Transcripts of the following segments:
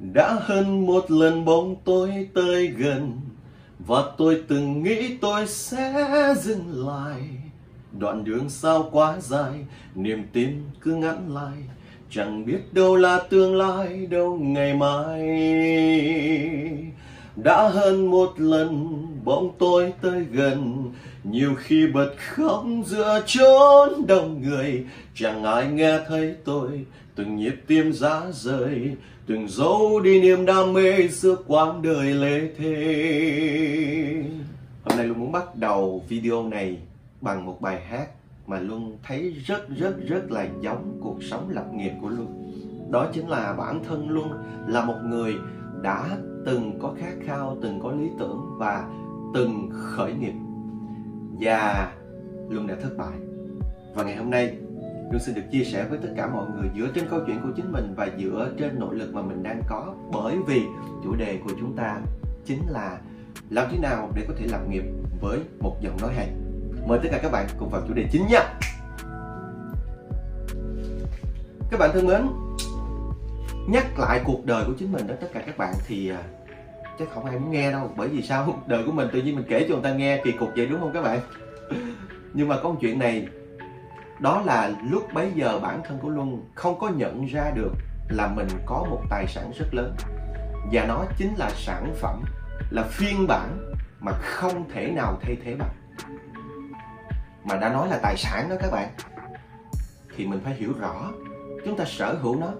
đã hơn một lần bóng tôi tới gần, và tôi từng nghĩ tôi sẽ dừng lại. Đoạn đường sao quá dài, niềm tin cứ ngắn lại. Chẳng biết đâu là tương lai, đâu ngày mai. Đã hơn một lần bóng tôi tới gần, nhiều khi bật khóc giữa chốn đông người. Chẳng ai nghe thấy tôi, từng nhịp tim giá rời từng dấu đi niềm đam mê giữa quãng đời lê thế hôm nay luôn muốn bắt đầu video này bằng một bài hát mà luôn thấy rất rất rất là giống cuộc sống lập nghiệp của luân. Đó chính là bản thân luân là một người đã từng có khát khao, từng có lý tưởng và từng khởi nghiệp. Và luân đã thất bại. Và ngày hôm nay Luôn xin được chia sẻ với tất cả mọi người dựa trên câu chuyện của chính mình và dựa trên nội lực mà mình đang có. Bởi vì chủ đề của chúng ta chính là làm thế nào để có thể làm nghiệp với một giọng nói hay. Mời tất cả các bạn cùng vào chủ đề chính nha. Các bạn thân mến, nhắc lại cuộc đời của chính mình đó tất cả các bạn thì à, chắc không ai muốn nghe đâu. Bởi vì sao? Đời của mình tự nhiên mình kể cho người ta nghe kỳ cục vậy đúng không các bạn? Nhưng mà có một chuyện này đó là lúc bấy giờ bản thân của luân không có nhận ra được là mình có một tài sản rất lớn. Và nó chính là sản phẩm, là phiên bản mà không thể nào thay thế bằng. Mà đã nói là tài sản đó các bạn, thì mình phải hiểu rõ, chúng ta sở hữu nó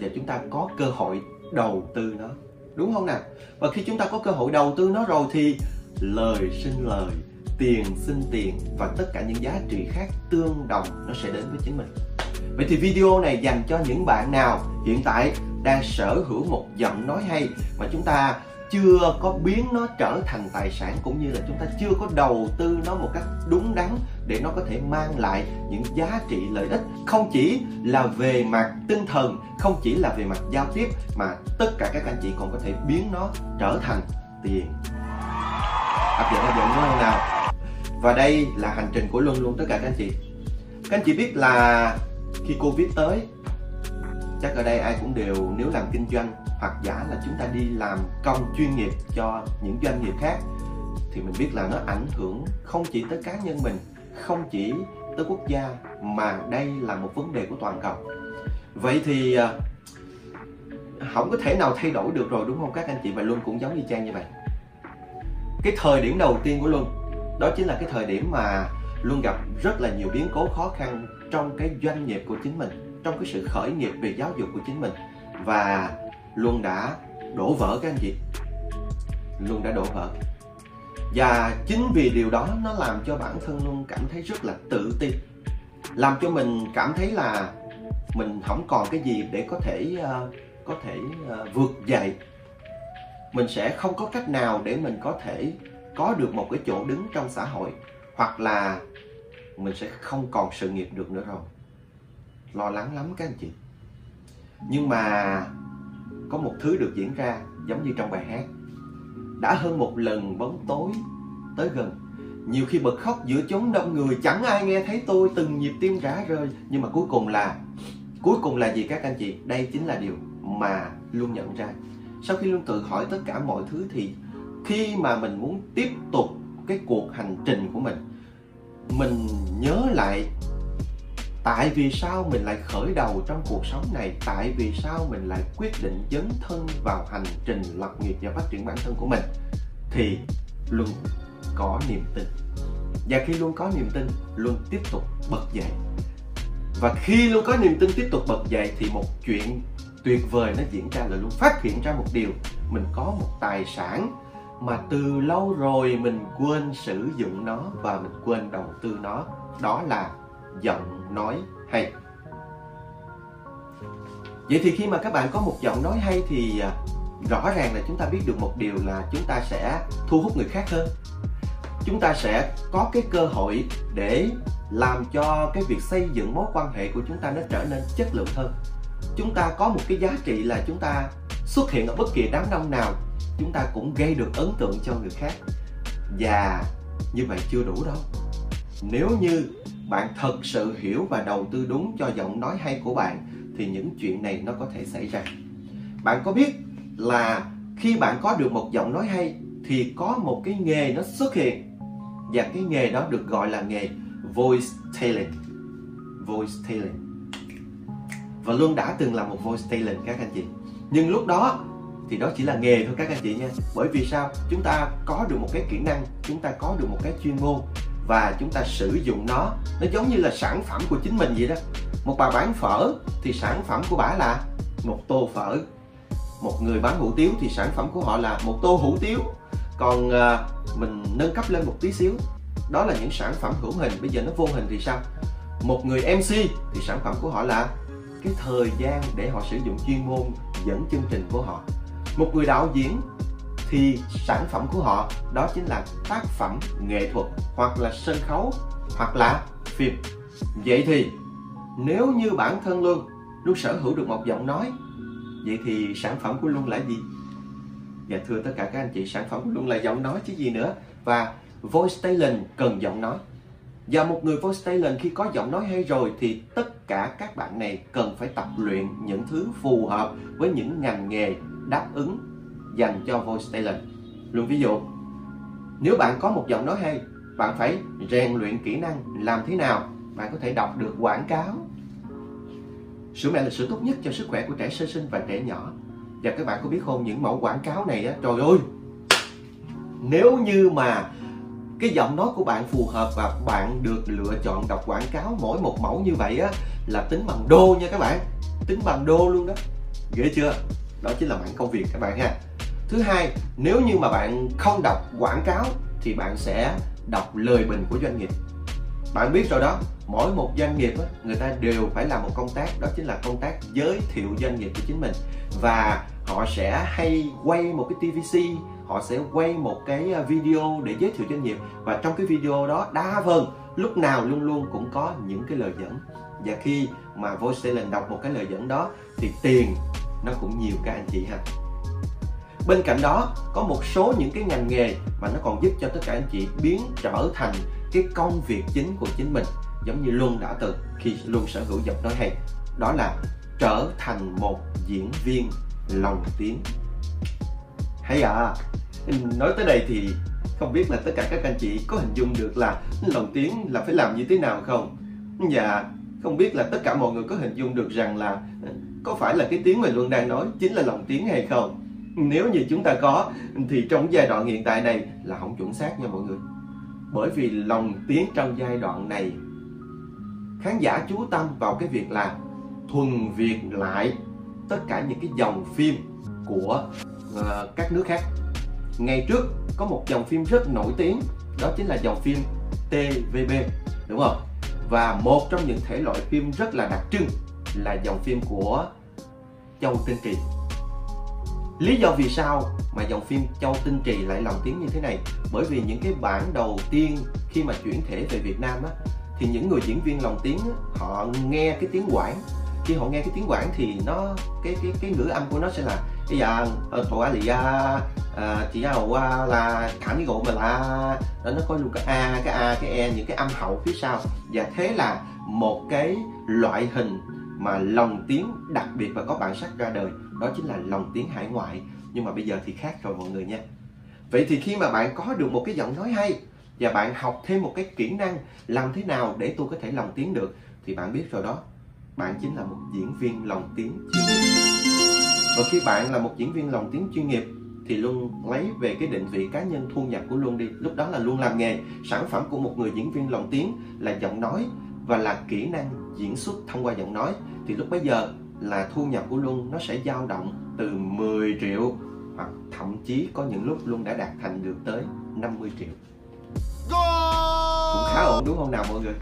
và chúng ta có cơ hội đầu tư nó. Đúng không nào? Và khi chúng ta có cơ hội đầu tư nó rồi thì lời sinh lời tiền sinh tiền và tất cả những giá trị khác tương đồng nó sẽ đến với chính mình. Vậy thì video này dành cho những bạn nào hiện tại đang sở hữu một giọng nói hay mà chúng ta chưa có biến nó trở thành tài sản cũng như là chúng ta chưa có đầu tư nó một cách đúng đắn để nó có thể mang lại những giá trị lợi ích, không chỉ là về mặt tinh thần, không chỉ là về mặt giao tiếp mà tất cả các anh chị còn có thể biến nó trở thành tiền. Áp dụng áp dụng đúng không nào? Và đây là hành trình của Luân luôn, tất cả các anh chị. Các anh chị biết là khi Covid tới, Chắc ở đây ai cũng đều, nếu làm kinh doanh Hoặc giả là chúng ta đi làm công chuyên nghiệp cho những doanh nghiệp khác, Thì mình biết là nó ảnh hưởng không chỉ tới cá nhân mình, Không chỉ tới quốc gia, Mà đây là một vấn đề của toàn cầu. Vậy thì ờ, không có thể nào thay đổi được rồi, đúng không các anh chị? Và Luân cũng giống như Trang như vậy. Cái thời điểm đầu tiên của Luân đó chính là cái thời điểm mà luôn gặp rất là nhiều biến cố khó khăn trong cái doanh nghiệp của chính mình trong cái sự khởi nghiệp về giáo dục của chính mình. Và luôn đã đổ vỡ các anh chị. Luôn đã đổ vỡ. Và chính vì điều đó nó làm cho bản thân luôn cảm thấy rất là tự ti, làm cho mình cảm thấy là mình không còn cái gì để có thể uh, có thể uh, vượt dậy. Mình sẽ không có cách nào để mình có thể có được một cái chỗ đứng trong xã hội, hoặc là mình sẽ không còn sự nghiệp được nữa rồi. Lo lắng lắm các anh chị. Nhưng mà có một thứ được diễn ra giống như trong bài hát. Đã hơn một lần bóng tối tới gần. Nhiều khi bật khóc giữa chốn đông người, chẳng ai nghe thấy tôi, từng nhịp tim rã rơi nhưng mà cuối cùng là, cuối cùng là gì các anh chị? Đây chính là điều mà luôn nhận ra. Sau khi luôn tự hỏi tất cả mọi thứ thì khi mà mình muốn tiếp tục cái cuộc hành trình của mình mình nhớ lại tại vì sao mình lại khởi đầu trong cuộc sống này, tại vì sao mình lại quyết định dấn thân vào hành trình lập nghiệp và phát triển bản thân của mình, thì luôn có niềm tin. Và khi luôn có niềm tin, luôn tiếp tục bật dậy. Và khi luôn có niềm tin tiếp tục bật dậy thì một chuyện tuyệt vời nó diễn ra là luôn phát hiện ra một điều. Mình có một tài sản mà từ lâu rồi mình quên sử dụng nó và mình quên đầu tư nó. Đó là giọng nói hay. Vậy thì khi mà các bạn có một giọng nói hay thì à, rõ ràng là chúng ta biết được một điều là chúng ta sẽ thu hút người khác hơn. Chúng ta sẽ có cái cơ hội để làm cho cái việc xây dựng mối quan hệ của chúng ta nó trở nên chất lượng hơn. Chúng ta có một cái giá trị là chúng ta xuất hiện ở bất kỳ đám đông nào chúng ta cũng gây được ấn tượng cho người khác. Và như vậy chưa đủ đâu. Nếu như bạn thật sự hiểu và đầu tư đúng cho giọng nói hay của bạn, thì những chuyện này nó có thể xảy ra. Bạn có biết là khi bạn có được một giọng nói hay, thì có một cái nghề nó xuất hiện. Và cái nghề đó được gọi là nghề voice talent. Voice talent. Và luôn đã từng là một voice talent các anh chị. Nhưng lúc đó thì đó chỉ là nghề thôi các anh chị nha. Bởi vì sao? Chúng ta có được một cái kỹ năng chúng ta có được một cái chuyên môn và chúng ta sử dụng nó. Nó giống như là sản phẩm của chính mình vậy đó. Một bà bán phở thì sản phẩm của bà là một tô phở. Một người bán hủ tiếu thì sản phẩm của họ là một tô hủ tiếu. Còn à, mình nâng cấp lên một tí xíu. Đó là những sản phẩm hữu hình. Bây giờ nó vô hình thì sao? Một người mc thì sản phẩm của họ là cái thời gian để họ sử dụng chuyên môn dẫn chương trình của họ một người đạo diễn thì sản phẩm của họ đó chính là tác phẩm nghệ thuật hoặc là sân khấu hoặc là phim. Vậy thì nếu như bản thân luôn luôn sở hữu được một giọng nói, vậy thì sản phẩm của luôn là gì? Dạ thưa tất cả các anh chị, sản phẩm của luôn là giọng nói chứ gì nữa và voice talent cần giọng nói. Và một người voice talent khi có giọng nói hay rồi thì tất cả các bạn này cần phải tập luyện những thứ phù hợp với những ngành nghề đáp ứng dành cho voice talent. Luôn ví dụ, nếu bạn có một giọng nói hay, bạn phải rèn luyện kỹ năng làm thế nào bạn có thể đọc được quảng cáo. Sữa mẹ là sữa tốt nhất cho sức khỏe của trẻ sơ sinh và trẻ nhỏ. Và các bạn có biết không, những mẫu quảng cáo này á, trời ơi! Nếu như mà cái giọng nói của bạn phù hợp và bạn được lựa chọn đọc quảng cáo mỗi một mẫu như vậy á, là tính bằng đô nha các bạn. Tính bằng đô luôn đó. Ghê chưa? Đó chính là mảng công việc các bạn ha. Thứ hai, nếu như mà bạn không đọc quảng cáo thì bạn sẽ đọc lời bình của doanh nghiệp. Bạn biết rồi đó, mỗi một doanh nghiệp người ta đều phải làm một công tác, đó chính là công tác giới thiệu doanh nghiệp của chính mình. Và họ sẽ hay quay một cái TVC họ sẽ quay một cái à, video để giới thiệu doanh nghiệp. Và trong cái video đó, đa phần, lúc nào luôn luôn cũng có những cái lời dẫn. Và khi mà voice lần đọc một cái lời dẫn đó, thì tiền nó cũng nhiều các anh chị ha bên cạnh đó, có một số những cái ngành nghề mà nó còn giúp cho tất cả anh chị biến trở thành cái công việc chính của chính mình, giống như luôn đã từng, khi luôn sở hữu giọng nói hay, đó là trở thành một diễn viên lồng tiếng hay à nói tới đây thì không biết là tất cả các anh chị có hình dung được là lồng tiếng là phải làm như thế nào không Dạ không biết là tất cả mọi người có hình dung được rằng là ờ, có phải là cái tiếng mà luân đang nói chính là lồng tiếng hay không? Nếu như chúng ta có thì trong giai đoạn hiện tại này là không chuẩn xác nha mọi người. Bởi vì lòng tiếng trong giai đoạn này khán giả chú tâm vào cái việc là thuần việt lại tất cả những cái dòng phim của uh, các nước khác. Ngày trước có một dòng phim rất nổi tiếng đó chính là dòng phim TVB đúng không? Và một trong những thể loại phim rất là đặc trưng là dòng phim của Châu Tinh Trì lý do vì sao mà dòng phim Châu Tinh Trì lại lồng tiếng như thế này? Bởi vì những cái bản đầu tiên khi mà chuyển thể về Việt Nam á thì những người diễn viên lồng tiếng á, họ nghe cái tiếng quảng. Khi họ nghe cái tiếng quảng thì nó cái cái cái ngữ âm của nó sẽ là bây giờ thổ á lì à, chỉ a uh, à, là thẳng cái gỗ mà là đó nó có luôn cái a cái a cái e những cái âm hậu phía sau. Và thế là một cái loại hình mà lồng tiếng đặc biệt và có bản sắc ra đời đó chính là lồng tiếng hải ngoại. Nhưng mà bây giờ thì khác rồi mọi người nha. Vậy thì khi mà bạn có được một cái giọng nói hay và bạn học thêm một cái kỹ năng làm thế nào để tôi có thể lồng tiếng được thì bạn biết rồi đó bạn chính là một diễn viên lồng tiếng chuyên nghiệp. Và khi bạn là một diễn viên lồng tiếng chuyên nghiệp thì luôn lấy về cái định vị cá nhân thu nhập của luôn đi. Lúc đó là luôn làm nghề, sản phẩm của một người diễn viên lồng tiếng là giọng nói và là kỹ năng diễn xuất thông qua giọng nói. Thì lúc bấy giờ là thu nhập của Luân nó sẽ dao động từ 10 triệu hoặc thậm chí có những lúc Luân đã đạt thành được tới 50 triệu. Cũng khá ổn, đúng không nào mọi người?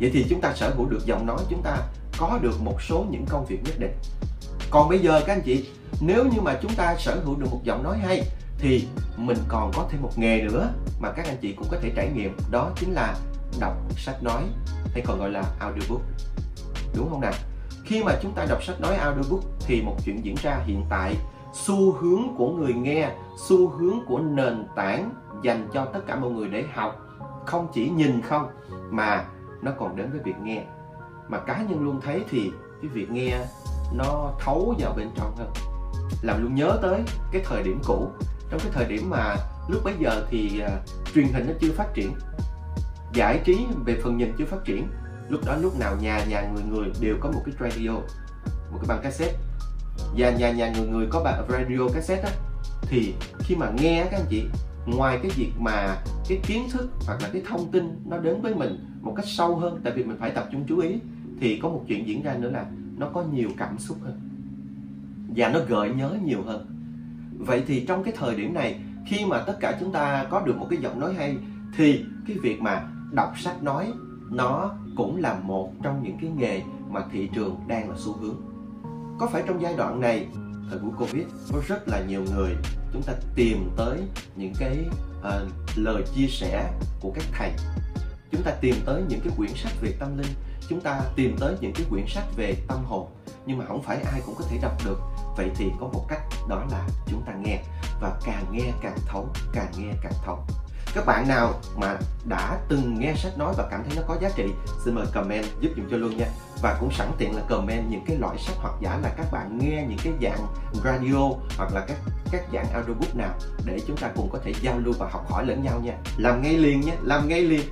Vậy thì chúng ta sở hữu được giọng nói, chúng ta có được một số những công việc nhất định còn bây giờ các anh chị, nếu như mà chúng ta sở hữu được một giọng nói hay, thì mình còn có thêm một nghề nữa mà các anh chị cũng có thể trải nghiệm, đó chính là đọc sách nói, hay còn gọi là audiobook. Đúng không nào? Khi mà chúng ta đọc sách nói audiobook thì một chuyện diễn ra hiện tại, xu hướng của người nghe, xu hướng của nền tảng dành cho tất cả mọi người để học, không chỉ nhìn không, mà nó còn đến với việc nghe. Mà cá nhân luôn thấy thì cái việc nghe nó thấu vào bên trong hơn. Làm luôn nhớ tới cái thời điểm cũ. Trong cái thời điểm mà lúc bấy giờ thì uh, truyền hình nó chưa phát triển giải trí về phần nhìn chưa phát triển. Lúc đó lúc nào nhà nhà người người đều có một cái radio một cái băng cassette. Và nhà nhà người người có bạn radio cassette á. Thì khi mà nghe các anh chị ngoài cái việc mà cái kiến thức hoặc là cái thông tin nó đến với mình một cách sâu hơn tại vì mình phải tập trung chú ý thì có một chuyện diễn ra nữa là nó có nhiều cảm xúc hơn. Và nó gợi nhớ nhiều hơn. Vậy thì trong cái thời điểm này khi mà tất cả chúng ta có được một cái giọng nói hay thì cái việc mà đọc sách nói nó cũng là một trong những cái nghề mà thị trường đang là xu hướng. Có phải trong giai đoạn này thời của covid có rất là nhiều người chúng ta tìm tới những cái uh, lời chia sẻ của các thầy? Chúng ta tìm tới những cái quyển sách về tâm linh chúng ta tìm tới những cái quyển sách về tâm hồn, nhưng mà không phải ai cũng có thể đọc được. Vậy thì có một cách đó là chúng ta nghe, và càng nghe càng thấu, càng nghe càng thấu. Các bạn nào mà đã từng nghe sách nói và cảm thấy nó có giá trị, xin mời comment giúp dùm cho luôn nha. Và cũng sẵn tiện là comment những cái loại sách hoặc giả là các bạn nghe những cái dạng radio hoặc là các các dạng audiobook nào để chúng ta cùng có thể giao lưu và học hỏi lẫn nhau nha. Làm ngay liền nhé làm ngay liền.